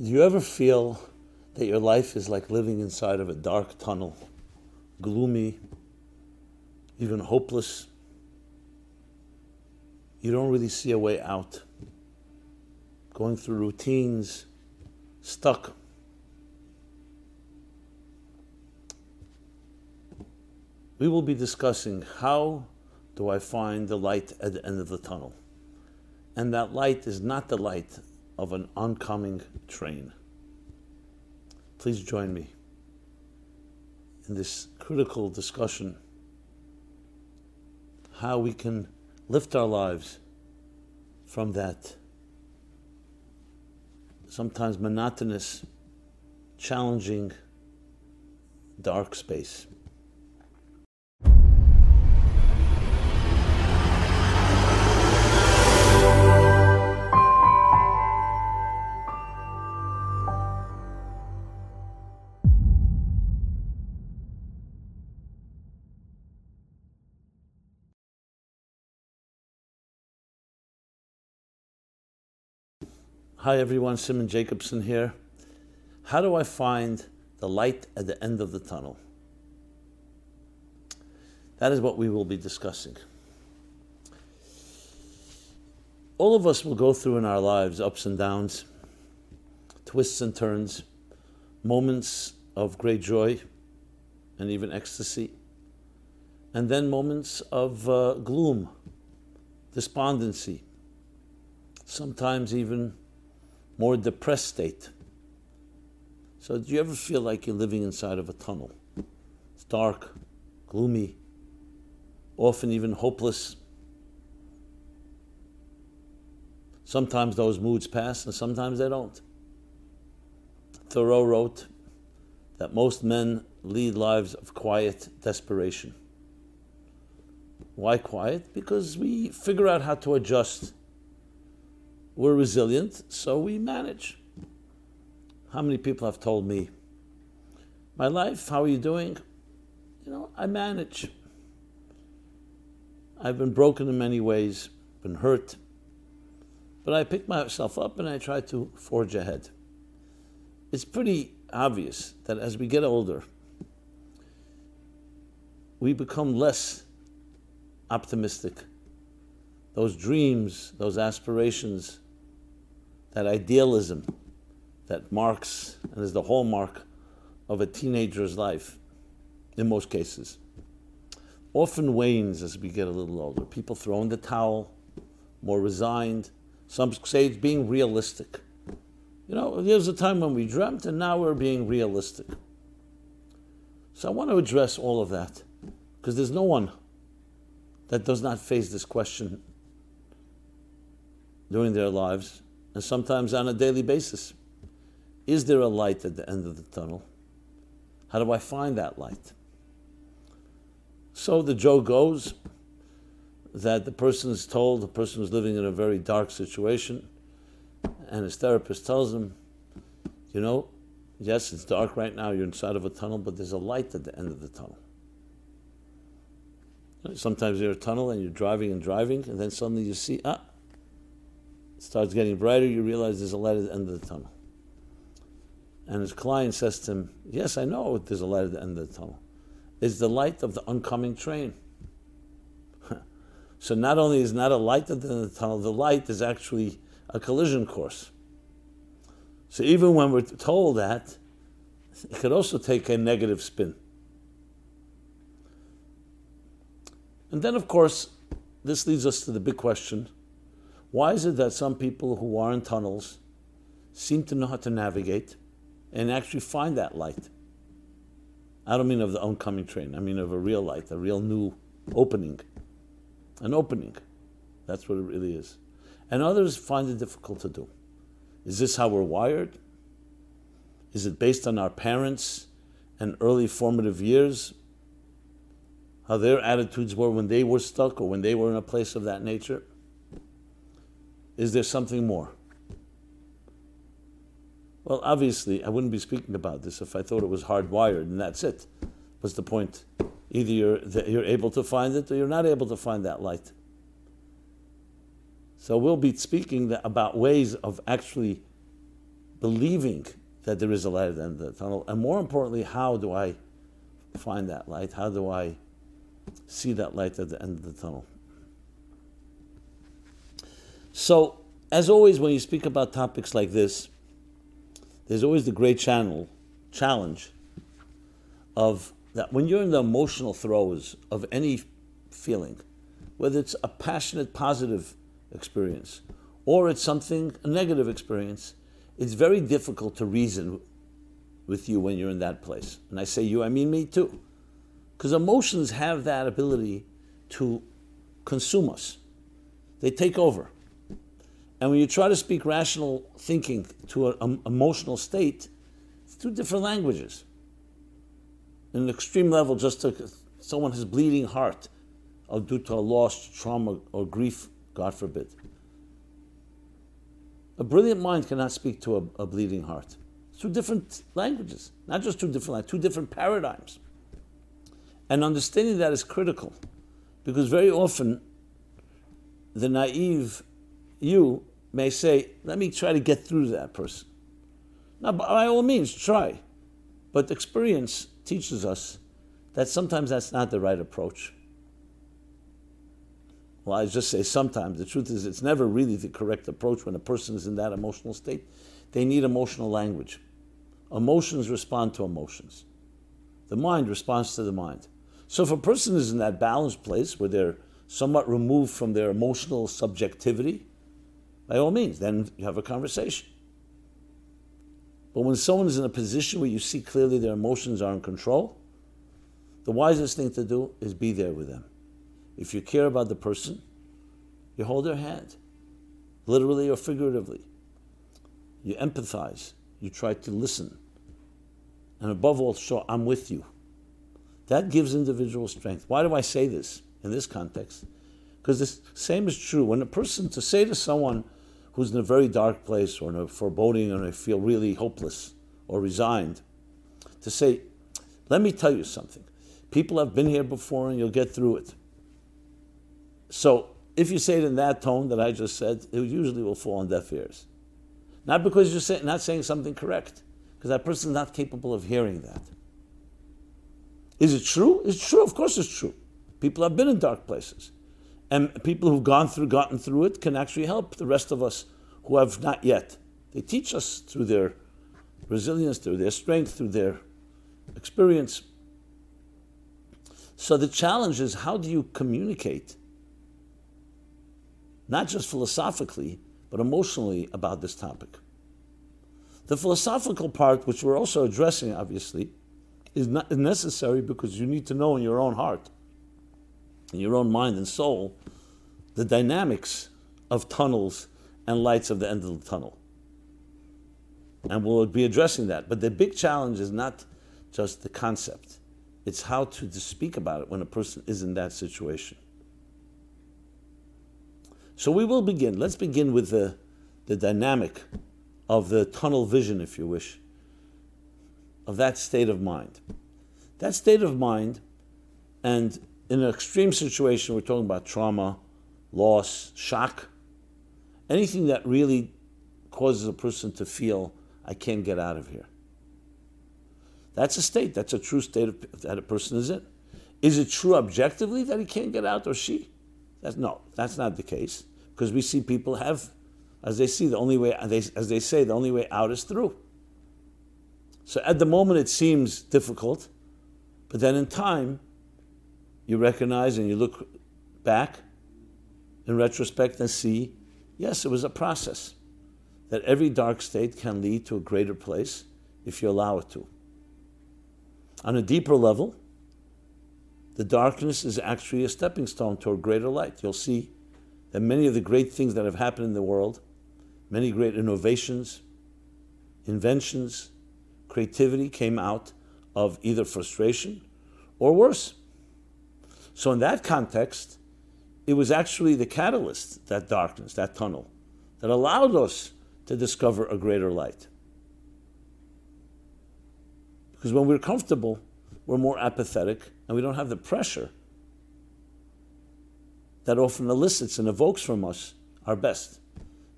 Do you ever feel that your life is like living inside of a dark tunnel, gloomy, even hopeless? You don't really see a way out. Going through routines, stuck. We will be discussing how do I find the light at the end of the tunnel. And that light is not the light of an oncoming train. Please join me in this critical discussion how we can lift our lives from that sometimes monotonous, challenging, dark space. Hi everyone, Simon Jacobson here. How do I find the light at the end of the tunnel? That is what we will be discussing. All of us will go through in our lives ups and downs, twists and turns, moments of great joy and even ecstasy, and then moments of uh, gloom, despondency, sometimes even more depressed state. So, do you ever feel like you're living inside of a tunnel? It's dark, gloomy, often even hopeless. Sometimes those moods pass and sometimes they don't. Thoreau wrote that most men lead lives of quiet desperation. Why quiet? Because we figure out how to adjust we're resilient, so we manage. How many people have told me, My life, how are you doing? You know, I manage. I've been broken in many ways, been hurt, but I pick myself up and I try to forge ahead. It's pretty obvious that as we get older, we become less optimistic. Those dreams, those aspirations, that idealism that marks and is the hallmark of a teenager's life, in most cases, often wanes as we get a little older. People throw in the towel, more resigned. Some say it's being realistic. You know, there's a time when we dreamt, and now we're being realistic. So I want to address all of that because there's no one that does not face this question during their lives and sometimes on a daily basis. Is there a light at the end of the tunnel? How do I find that light? So the joke goes that the person is told, the person is living in a very dark situation, and his therapist tells him, you know, yes, it's dark right now, you're inside of a tunnel, but there's a light at the end of the tunnel. Sometimes you're in a tunnel and you're driving and driving, and then suddenly you see, ah, starts getting brighter, you realize there's a light at the end of the tunnel. And his client says to him, Yes, I know there's a light at the end of the tunnel. It's the light of the oncoming train. so not only is not a light at the end of the tunnel, the light is actually a collision course. So even when we're told that, it could also take a negative spin. And then, of course, this leads us to the big question why is it that some people who are in tunnels seem to know how to navigate and actually find that light? I don't mean of the oncoming train, I mean of a real light, a real new opening. An opening. That's what it really is. And others find it difficult to do. Is this how we're wired? Is it based on our parents and early formative years? How their attitudes were when they were stuck or when they were in a place of that nature? Is there something more? Well, obviously, I wouldn't be speaking about this if I thought it was hardwired, and that's it. What's the point? Either you're, you're able to find it or you're not able to find that light. So we'll be speaking about ways of actually believing that there is a light at the end of the tunnel, and more importantly, how do I find that light? How do I see that light at the end of the tunnel? So, as always, when you speak about topics like this, there's always the great channel challenge of that when you're in the emotional throes of any feeling, whether it's a passionate, positive experience or it's something, a negative experience, it's very difficult to reason with you when you're in that place. And I say you, I mean me too. Because emotions have that ability to consume us, they take over. And when you try to speak rational thinking to an um, emotional state, it's two different languages. In an extreme level, just to, someone has bleeding heart or due to a loss, trauma, or grief, God forbid. A brilliant mind cannot speak to a, a bleeding heart. It's two different languages, not just two different languages, two different paradigms. And understanding that is critical, because very often the naive you may say, let me try to get through to that person. Now, by all means, try. But experience teaches us that sometimes that's not the right approach. Well, I just say sometimes. The truth is, it's never really the correct approach when a person is in that emotional state. They need emotional language. Emotions respond to emotions, the mind responds to the mind. So, if a person is in that balanced place where they're somewhat removed from their emotional subjectivity, by all means, then you have a conversation. But when someone is in a position where you see clearly their emotions are in control, the wisest thing to do is be there with them. If you care about the person, you hold their hand, literally or figuratively. You empathize, you try to listen, and above all, show I'm with you. That gives individual strength. Why do I say this in this context? Because the same is true when a person to say to someone, who's in a very dark place or in a foreboding and I feel really hopeless or resigned, to say, let me tell you something. People have been here before and you'll get through it. So if you say it in that tone that I just said, it usually will fall on deaf ears. Not because you're say, not saying something correct, because that person is not capable of hearing that. Is it true? It's true. Of course it's true. People have been in dark places. And people who've gone through, gotten through it, can actually help the rest of us who have not yet. They teach us through their resilience, through their strength, through their experience. So the challenge is how do you communicate, not just philosophically, but emotionally about this topic? The philosophical part, which we're also addressing, obviously, is not necessary because you need to know in your own heart in your own mind and soul the dynamics of tunnels and lights of the end of the tunnel. And we'll be addressing that. But the big challenge is not just the concept, it's how to, speak about it when a person is in that situation. So we will begin. Let's begin with the, the dynamic of the tunnel vision, if you wish, of that state of mind. That state of mind and in an extreme situation, we're talking about trauma, loss, shock, anything that really causes a person to feel, I can't get out of here. That's a state. That's a true state of, that a person is in. Is it true objectively that he can't get out or she? That's, no, that's not the case. Because we see people have, as they see, the only way, as they say, the only way out is through. So at the moment it seems difficult, but then in time, you recognize and you look back in retrospect and see, yes, it was a process. That every dark state can lead to a greater place if you allow it to. On a deeper level, the darkness is actually a stepping stone toward greater light. You'll see that many of the great things that have happened in the world, many great innovations, inventions, creativity came out of either frustration or worse, so, in that context, it was actually the catalyst, that darkness, that tunnel, that allowed us to discover a greater light. Because when we're comfortable, we're more apathetic and we don't have the pressure that often elicits and evokes from us our best.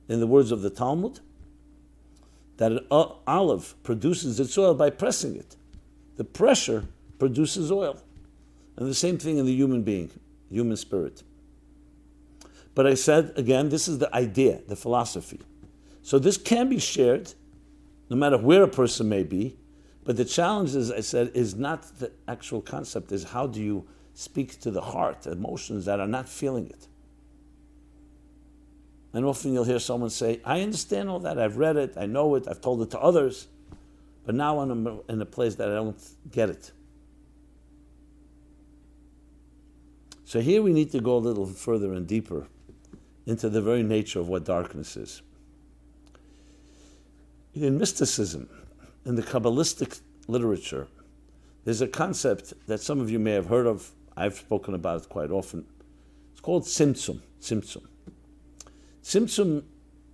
In the words of the Talmud, that an olive produces its oil by pressing it. The pressure produces oil. And the same thing in the human being, human spirit. But I said again, this is the idea, the philosophy. So this can be shared no matter where a person may be. But the challenge, as I said, is not the actual concept, is how do you speak to the heart, emotions that are not feeling it. And often you'll hear someone say, I understand all that, I've read it, I know it, I've told it to others, but now I'm in a place that I don't get it. So here we need to go a little further and deeper into the very nature of what darkness is. In mysticism, in the Kabbalistic literature, there's a concept that some of you may have heard of. I've spoken about it quite often. It's called Tzimtzum. Tzimtzum. Tzimtzum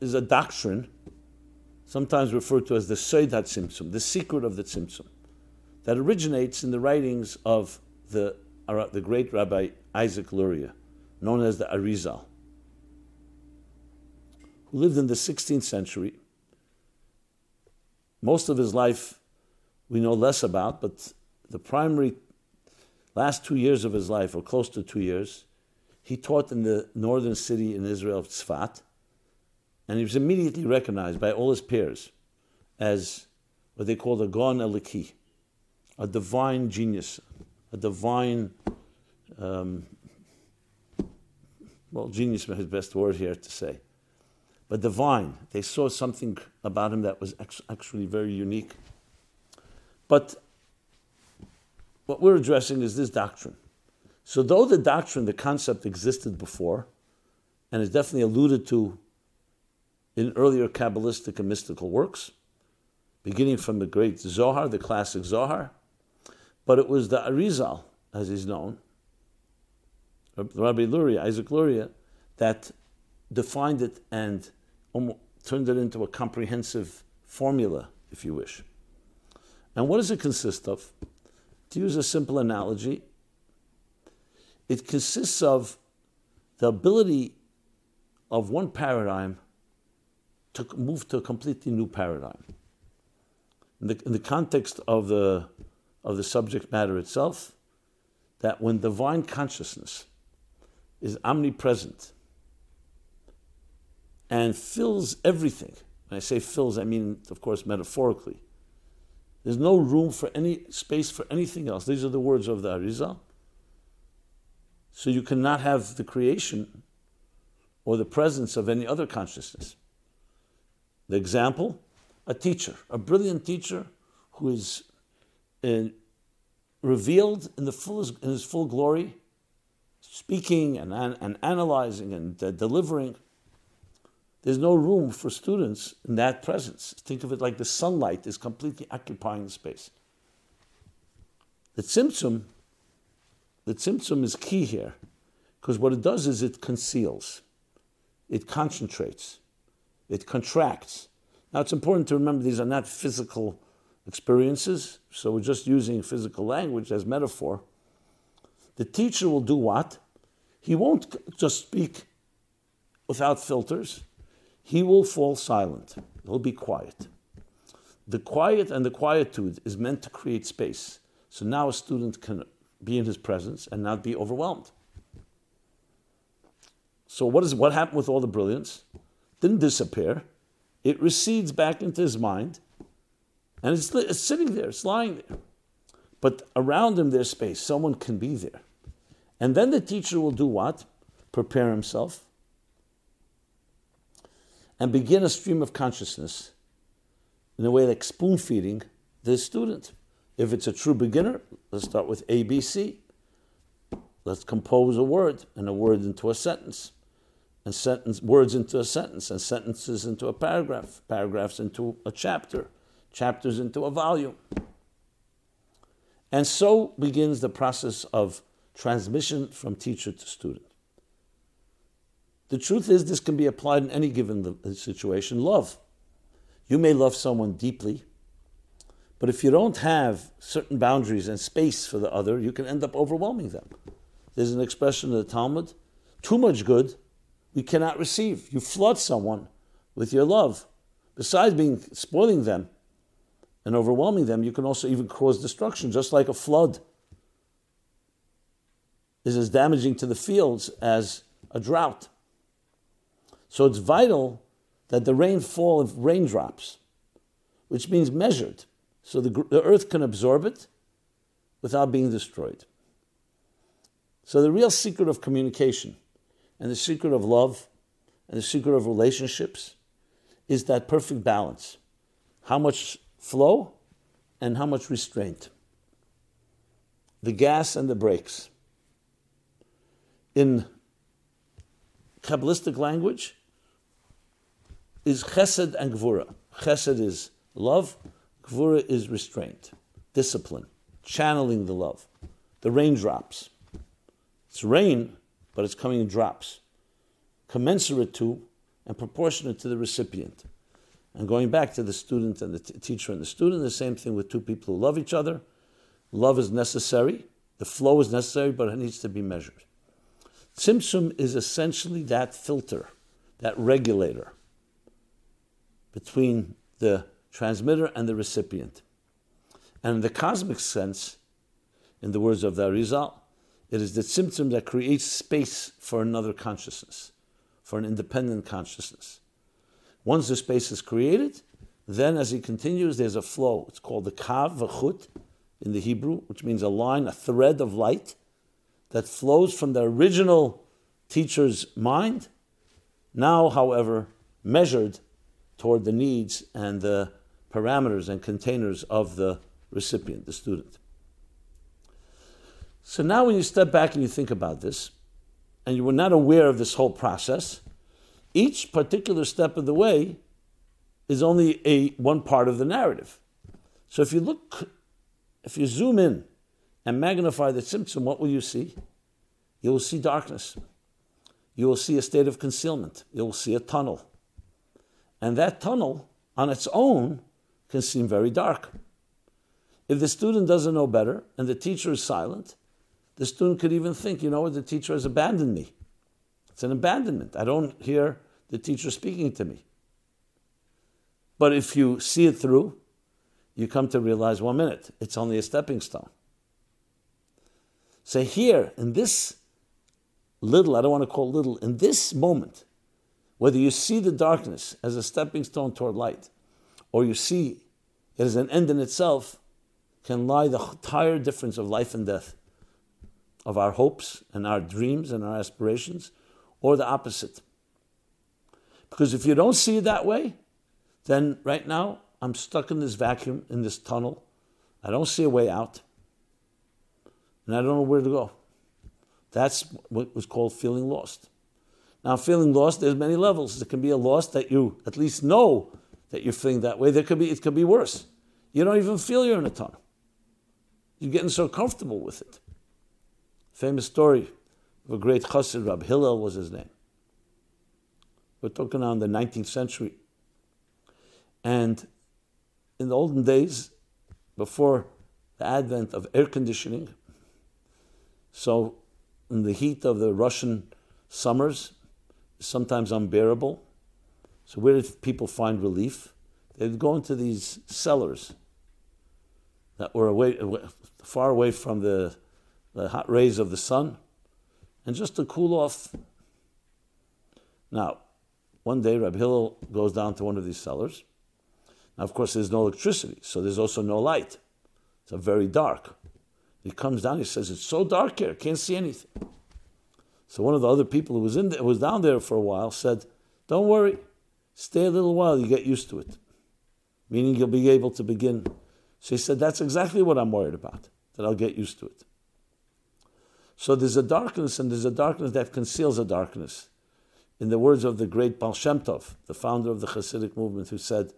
is a doctrine, sometimes referred to as the Seidat Tzimtzum, the secret of the Tzimtzum, that originates in the writings of the, the great Rabbi Isaac Luria, known as the Arizal, who lived in the 16th century. Most of his life we know less about, but the primary last two years of his life, or close to two years, he taught in the northern city in Israel of Tzfat, and he was immediately recognized by all his peers as what they called a Gon Eliki, a divine genius, a divine, um, well, genius is his best word here to say, but divine. They saw something about him that was actually very unique. But what we're addressing is this doctrine. So, though the doctrine, the concept existed before, and is definitely alluded to in earlier Kabbalistic and mystical works, beginning from the great Zohar, the classic Zohar, but it was the Arizal, as he's known, Rabbi Luria, Isaac Luria, that defined it and turned it into a comprehensive formula, if you wish. And what does it consist of? To use a simple analogy, it consists of the ability of one paradigm to move to a completely new paradigm. In the, in the context of the, of the subject matter itself, that when divine consciousness is omnipresent and fills everything, when I say fills, I mean, of course, metaphorically, there's no room for any space for anything else. These are the words of the Arizal. So you cannot have the creation or the presence of any other consciousness. The example, a teacher, a brilliant teacher who is in, revealed in, the full, in his full glory, speaking and, and analyzing and uh, delivering. There's no room for students in that presence. Think of it like the sunlight is completely occupying the space. The tzimtzum the tzimtzum is key here because what it does is it conceals, it concentrates, it contracts. Now it's important to remember these are not physical experiences, so we're just using physical language as metaphor. The teacher will do what? He won't just speak without filters. He will fall silent. He'll be quiet. The quiet and the quietude is meant to create space. So now a student can be in his presence and not be overwhelmed. So what is what happened with all the brilliance? Didn't disappear. It recedes back into his mind, and it's, it's sitting there, it's lying there. But around him there's space. Someone can be there. And then the teacher will do what? Prepare himself and begin a stream of consciousness in a way like spoon feeding the student. If it's a true beginner, let's start with ABC. Let's compose a word and a word into a sentence, and sentence words into a sentence, and sentences into a paragraph, paragraphs into a chapter, chapters into a volume. And so begins the process of transmission from teacher to student. The truth is, this can be applied in any given uh, situation. Love. You may love someone deeply, but if you don't have certain boundaries and space for the other, you can end up overwhelming them. There's an expression in the Talmud too much good we cannot receive. You flood someone with your love, besides being spoiling them and overwhelming them, you can also even cause destruction, just like a flood is as damaging to the fields as a drought. So it's vital that the rain fall in raindrops, which means measured, so the, the earth can absorb it without being destroyed. So the real secret of communication and the secret of love and the secret of relationships is that perfect balance. How much flow and how much restraint. The gas and the brakes. In Kabbalistic language, is chesed and gvura. Chesed is love, gvura is restraint, discipline, channeling the love. The raindrops. It's rain, but it's coming in drops, commensurate to and proportionate to the recipient. And going back to the student and the t- teacher and the student, the same thing with two people who love each other. Love is necessary, the flow is necessary, but it needs to be measured. Tzimtzum is essentially that filter, that regulator between the transmitter and the recipient. And in the cosmic sense, in the words of the Arizal, it is the tzimtzum that creates space for another consciousness for an independent consciousness. Once the space is created, then as he continues, there's a flow. It's called the kav v'chut in the Hebrew, which means a line, a thread of light that flows from the original teacher's mind, now, however, measured toward the needs and the parameters and containers of the recipient, the student. So now, when you step back and you think about this, and you were not aware of this whole process, each particular step of the way is only a one part of the narrative. So if you look, if you zoom in and magnify the tzimtzum, what will you see? You will see darkness. You will see a state of concealment. You will see a tunnel. And that tunnel on its own can seem very dark. If the student doesn't know better and the teacher is silent, the student could even think, you know what, the teacher has abandoned me. It's an abandonment. I don't hear the teacher speaking to me. But if you see it through, you come to realize one minute, it's only a stepping stone. So, here, in this little, I don't want to call little, in this moment, whether you see the darkness as a stepping stone toward light, or you see it as an end in itself, can lie the entire difference of life and death of our hopes and our dreams and our aspirations, or the opposite. Because if you don't see it that way, then right now I'm stuck in this vacuum, in this tunnel. I don't see a way out. And I don't know where to go. That's what was called feeling lost. Now, feeling lost, there's many levels. There can be a loss that you at least know that you're feeling that way. There could be, it could be worse. You don't even feel you're in a tunnel. You're getting so comfortable with it. Famous story of a great chassid, Reb Hillel was his name. We're talking now in the 19th century. And in the olden days, before the advent of air conditioning, so in the heat of the Russian summers, sometimes unbearable. So where did people find relief? They'd go into these cellars that were away, far away from the the hot rays of the sun, and just to cool off. Now, one day Reb Hillel goes down to one of these cellars. Now, of course, there's no electricity, so there's also no light. It's very dark. He comes down, he says, It's so dark here, can't see anything. So one of the other people who was in there, was down there for a while said, Don't worry, stay a little while, you get used to it. Meaning you'll be able to begin. So he said, That's exactly what I'm worried about, that I'll get used to it. So there's a darkness, and there's a darkness that conceals a darkness. In the words of the great Baal Shem Tov, the founder of the Hasidic movement, who said,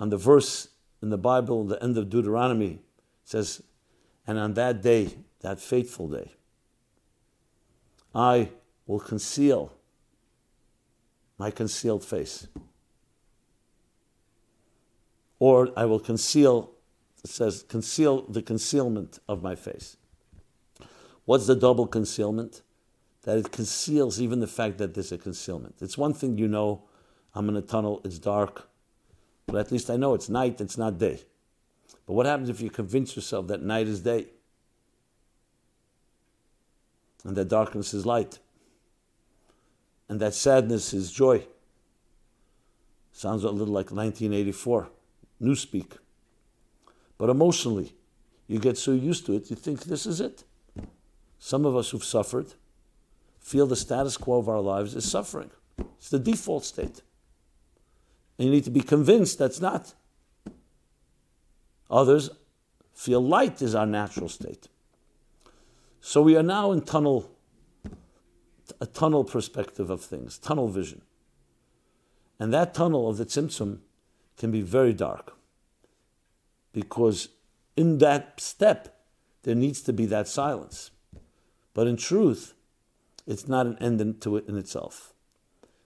on the verse in the Bible, the end of Deuteronomy, says, And on that day, that fateful day, I will conceal my concealed face. Or I will conceal, it says, conceal the concealment of my face. What's the double concealment? That it conceals even the fact that there's a concealment. It's one thing you know, I'm in a tunnel, it's dark, but at least I know it's night, it's not day. But what happens if you convince yourself that night is day and that darkness is light and that sadness is joy? Sounds a little like 1984, Newspeak. But emotionally, you get so used to it, you think this is it. Some of us who've suffered feel the status quo of our lives is suffering. It's the default state. And you need to be convinced that's not. Others feel light is our natural state. So we are now in tunnel, a tunnel perspective of things, tunnel vision. And that tunnel of the tzimtzum can be very dark because in that step there needs to be that silence. But in truth, it's not an end to it in itself.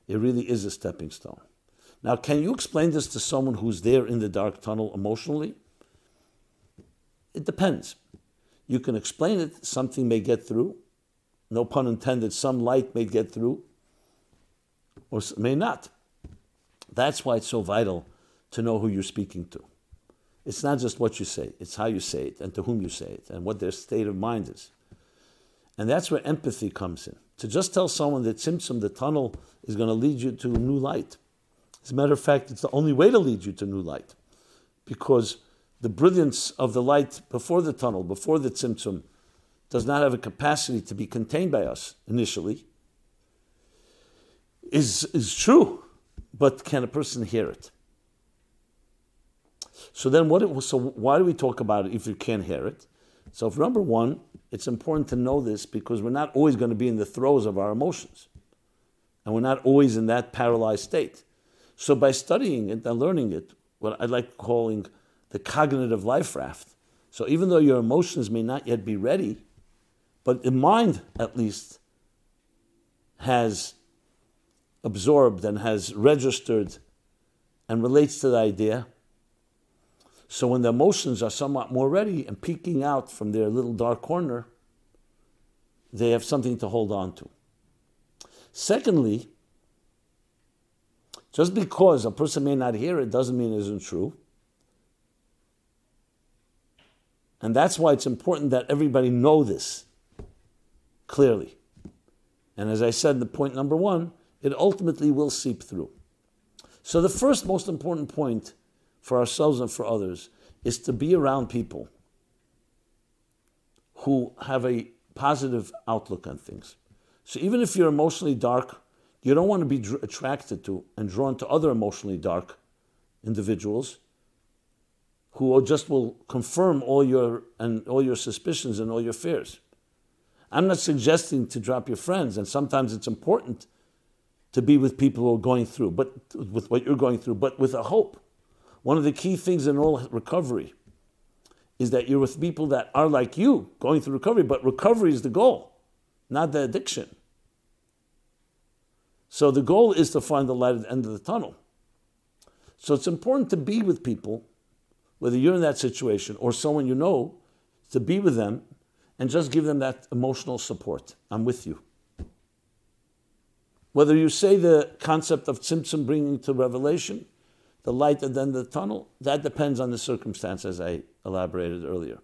It really is a stepping stone. Now, can you explain this to someone who's there in the dark tunnel emotionally? It depends. You can explain it, something may get through. No pun intended, some light may get through, or may not. That's why it's so vital to know who you're speaking to. It's not just what you say, it's how you say it and to whom you say it and what their state of mind is. And that's where empathy comes in. To just tell someone that tzimtzum, the tunnel, is going to lead you to new light. As a matter of fact, it's the only way to lead you to new light. Because the brilliance of the light before the tunnel, before the Tzimtzum, does not have a capacity to be contained by us initially, is, is true. But can a person hear it? So then, what? It, so why do we talk about it if you can't hear it? So, if number one, it's important to know this because we're not always going to be in the throes of our emotions, and we're not always in that paralyzed state. So, by studying it and learning it, what I like calling the cognitive life raft. So, even though your emotions may not yet be ready, but the mind at least has absorbed and has registered and relates to the idea so when the emotions are somewhat more ready and peeking out from their little dark corner, they have something to hold on to. Secondly, just because a person may not hear it doesn't mean it isn't true. And that's why it's important that everybody know this clearly. And as I said, the point number one, it ultimately will seep through. So the first most important point for ourselves and for others is to be around people who have a positive outlook on things. So even if you're emotionally dark, you don't want to be attracted to and drawn to other emotionally dark individuals who just will confirm all your and all your suspicions and all your fears. I'm not suggesting to drop your friends, and sometimes it's important to be with people who are going through, but with what you're going through, but with a hope one of the key things in all recovery is that you're with people that are like you, going through recovery, but recovery is the goal, not the addiction. So the goal is to find the light at the end of the tunnel. So it's important to be with people, whether you're in that situation or someone you know, to be with them and just give them that emotional support. I'm with you. Whether you say the concept of tzimtzum bringing to revelation, the light at the end of the tunnel, that depends on the circumstances I elaborated earlier.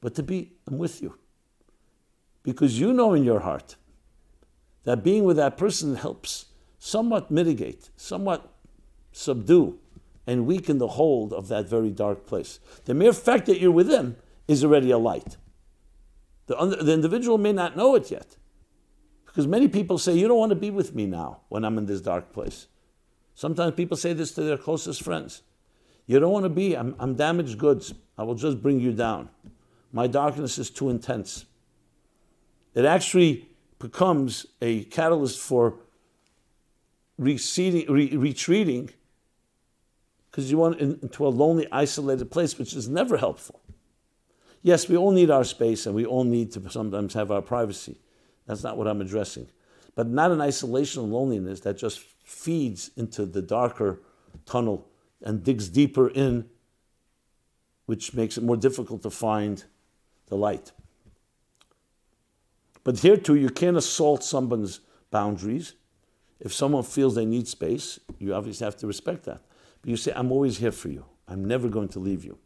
But to be, I'm with you. Because you know in your heart that being with that person helps somewhat mitigate, somewhat subdue, and weaken the hold of that very dark place. The mere fact that you're with them is already a light. The, the individual may not know it yet. Because many people say, You don't want to be with me now when I'm in this dark place. Sometimes people say this to their closest friends. You don't want to be, I'm, I'm damaged goods. I will just bring you down. My darkness is too intense. It actually becomes a catalyst for receding, re- retreating because you want into a lonely, isolated place, which is never helpful. Yes, we all need our space and we all need to sometimes have our privacy. That's not what I'm addressing. But not an isolation and loneliness that just feeds into the darker tunnel and digs deeper in, which makes it more difficult to find the light. But here too, you can't assault someone's boundaries. If someone feels they need space, you obviously have to respect that. But you say, I'm always here for you. I'm never going to leave you.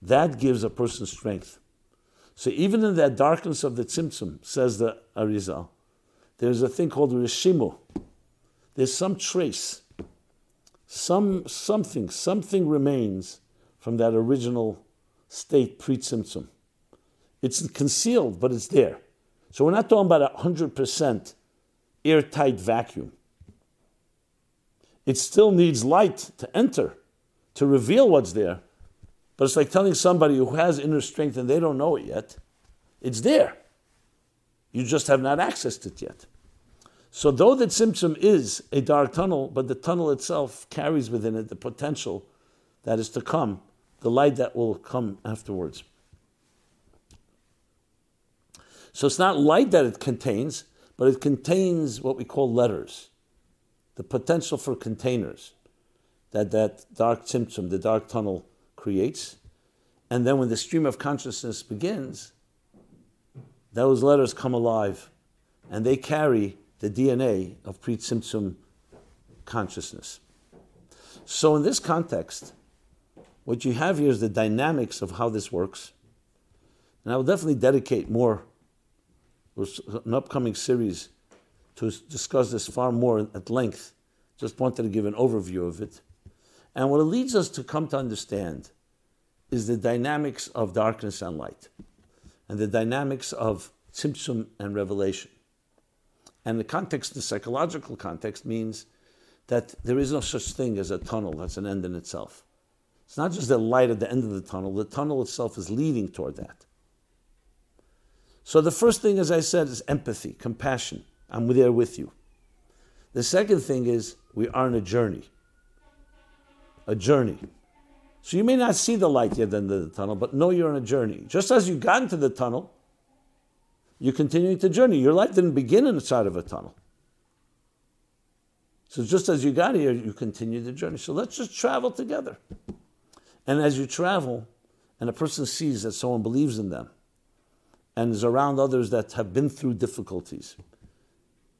That gives a person strength. So even in that darkness of the tzimtzum, says the Arizal, there's a thing called rishimu. There's some trace, some something, something remains from that original state pre-tzimtzum. It's concealed, but it's there. So we're not talking about a hundred percent airtight vacuum. It still needs light to enter, to reveal what's there. But it's like telling somebody who has inner strength and they don't know it yet, it's there. You just have not accessed it yet. So, though the tzimtzum is a dark tunnel, but the tunnel itself carries within it the potential that is to come, the light that will come afterwards. So, it's not light that it contains, but it contains what we call letters, the potential for containers that that dark tzimtzum, the dark tunnel, creates. And then when the stream of consciousness begins, those letters come alive and they carry the DNA of pre tzimtzum consciousness. So, in this context, what you have here is the dynamics of how this works. And I will definitely dedicate more, an upcoming series, to discuss this far more at length. Just wanted to give an overview of it. And what it leads us to come to understand is the dynamics of darkness and light, and the dynamics of tzimtzum and revelation. And the context, the psychological context, means that there is no such thing as a tunnel that's an end in itself. It's not just the light at the end of the tunnel, the tunnel itself is leading toward that. So the first thing, as I said, is empathy, compassion. I'm there with you. The second thing is we are on a journey. A journey. So you may not see the light yet at the end of the tunnel, but know you're on a journey. Just as you got into the tunnel, you're continuing to journey. Your life didn't begin inside of a tunnel. So just as you got here, you continue the journey. So let's just travel together. And as you travel, and a person sees that someone believes in them, and is around others that have been through difficulties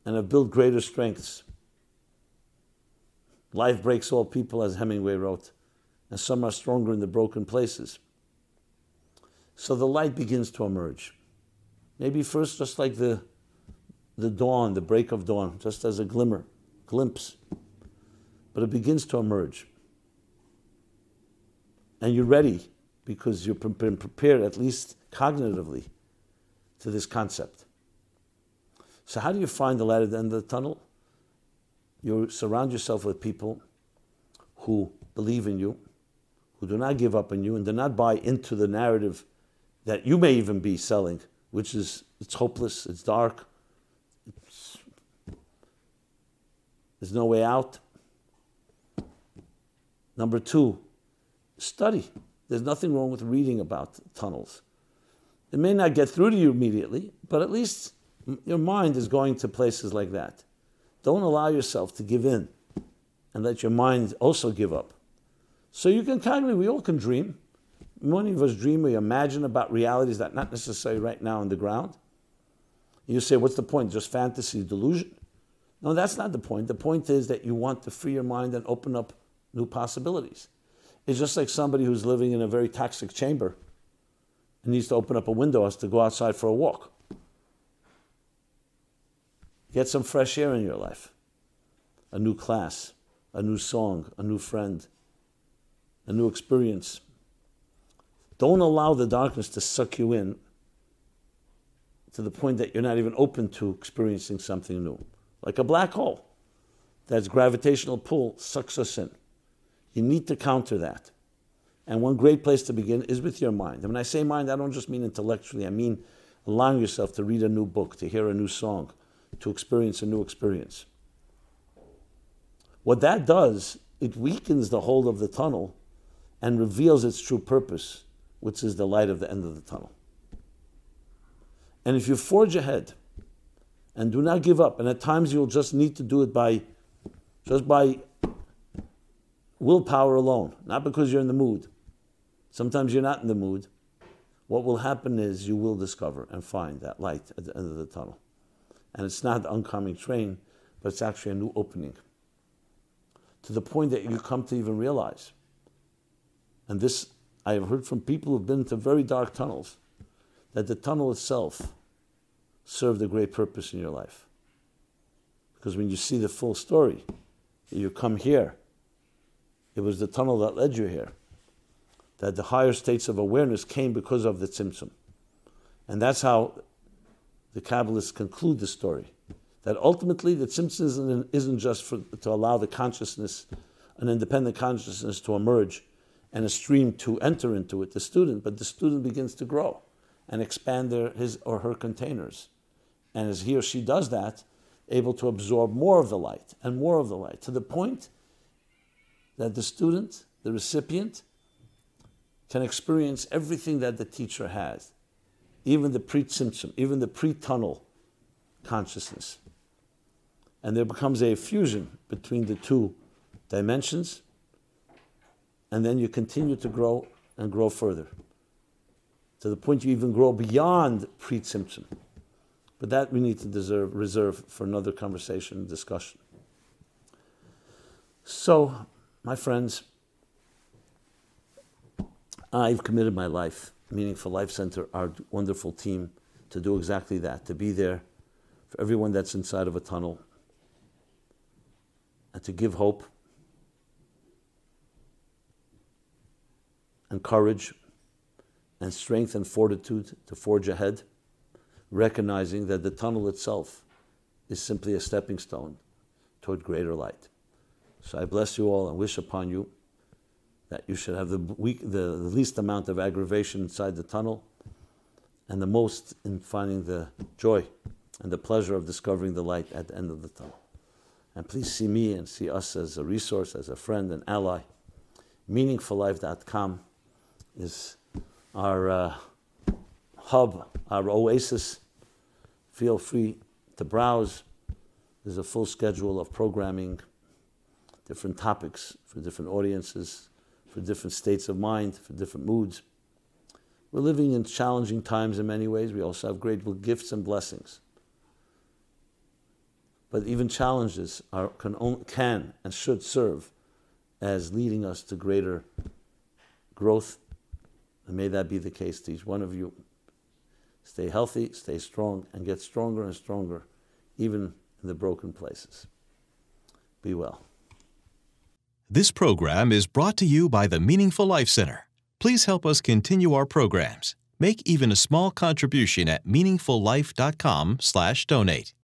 and have built greater strengths. Life breaks all people, as Hemingway wrote, and some are stronger in the broken places. So the light begins to emerge. Maybe first, just like the, the dawn, the break of dawn, just as a glimmer, glimpse. But it begins to emerge. And you're ready because you've been prepared, at least cognitively, to this concept. So, how do you find the light at the end of the tunnel? You surround yourself with people who believe in you, who do not give up on you, and do not buy into the narrative that you may even be selling which is it's hopeless, it's dark, it's, there's no way out. Number two, study. There's nothing wrong with reading about tunnels. It may not get through to you immediately, but at least your mind is going to places like that. Don't allow yourself to give in and let your mind also give up. So you can kind of, we all can dream. Many of us dream, we imagine about realities that not necessarily right now on the ground. You say, what's the point? Just fantasy, delusion? No, that's not the point. The point is that you want to free your mind and open up new possibilities. It's just like somebody who's living in a very toxic chamber and needs to open up a window has to go outside for a walk. Get some fresh air in your life. A new class, a new song, a new friend, a new experience. Don't allow the darkness to suck you in to the point that you're not even open to experiencing something new. Like a black hole. That's gravitational pull sucks us in. You need to counter that. And one great place to begin is with your mind. And when I say mind, I don't just mean intellectually, I mean allowing yourself to read a new book, to hear a new song, to experience a new experience. What that does, it weakens the hold of the tunnel and reveals its true purpose which is the light of the end of the tunnel. And if you forge ahead and do not give up, and at times you'll just need to do it by just by willpower alone, not because you're in the mood. Sometimes you're not in the mood. What will happen is you will discover and find that light at the end of the tunnel. And it's not the oncoming train, but it's actually a new opening. To the point that you come to even realize. And this I have heard from people who've been to very dark tunnels, that the tunnel itself served a great purpose in your life. Because when you see the full story, you come here, it was the tunnel that led you here. That the higher states of awareness came because of the tzimtzum. And that's how the Kabbalists conclude the story. That ultimately the tzimtzum isn't just for, to allow the consciousness, an independent consciousness to emerge and a stream to enter into it, the student, but the student begins to grow and expand their, his or her containers. And as he or she does that, able to absorb more of the light and more of the light to the point that the student, the recipient, can experience everything that the teacher has, even the pre tzimtzum, even the pre tunnel consciousness. And there becomes a fusion between the two dimensions, and then you continue to grow and grow further to the point you even grow beyond pre tzimtzum. But that we need to deserve, reserve for another conversation and discussion. So, my friends, I've committed my life, Meaningful Life Center, our wonderful team, to do exactly that, to be there for everyone that's inside of a tunnel, and to give hope and courage and strength and fortitude to forge ahead recognizing that the tunnel itself is simply a stepping stone toward greater light. So I bless you all and wish upon you that you should have the, weak, the, the least amount of aggravation inside the tunnel and the most in finding the joy and the pleasure of discovering the light at the end of the tunnel. And please see me and see us as a resource, as a friend and ally. MeaningfulLife.com is our uh, hub, our oasis. Feel free to browse. There's a full schedule of programming, different topics for different audiences, for different states of mind, for different moods. We're living in challenging times in many ways. We also have great gifts and blessings. But even challenges are, can, can and should serve as leading us to greater growth. And may that be the case to each one of you. Stay healthy, stay strong, and get stronger and stronger, even in the broken places. Be well. This program is brought to you by the Meaningful Life Center. Please help us continue our programs. Make even a small contribution at meaningfullife.com/donate.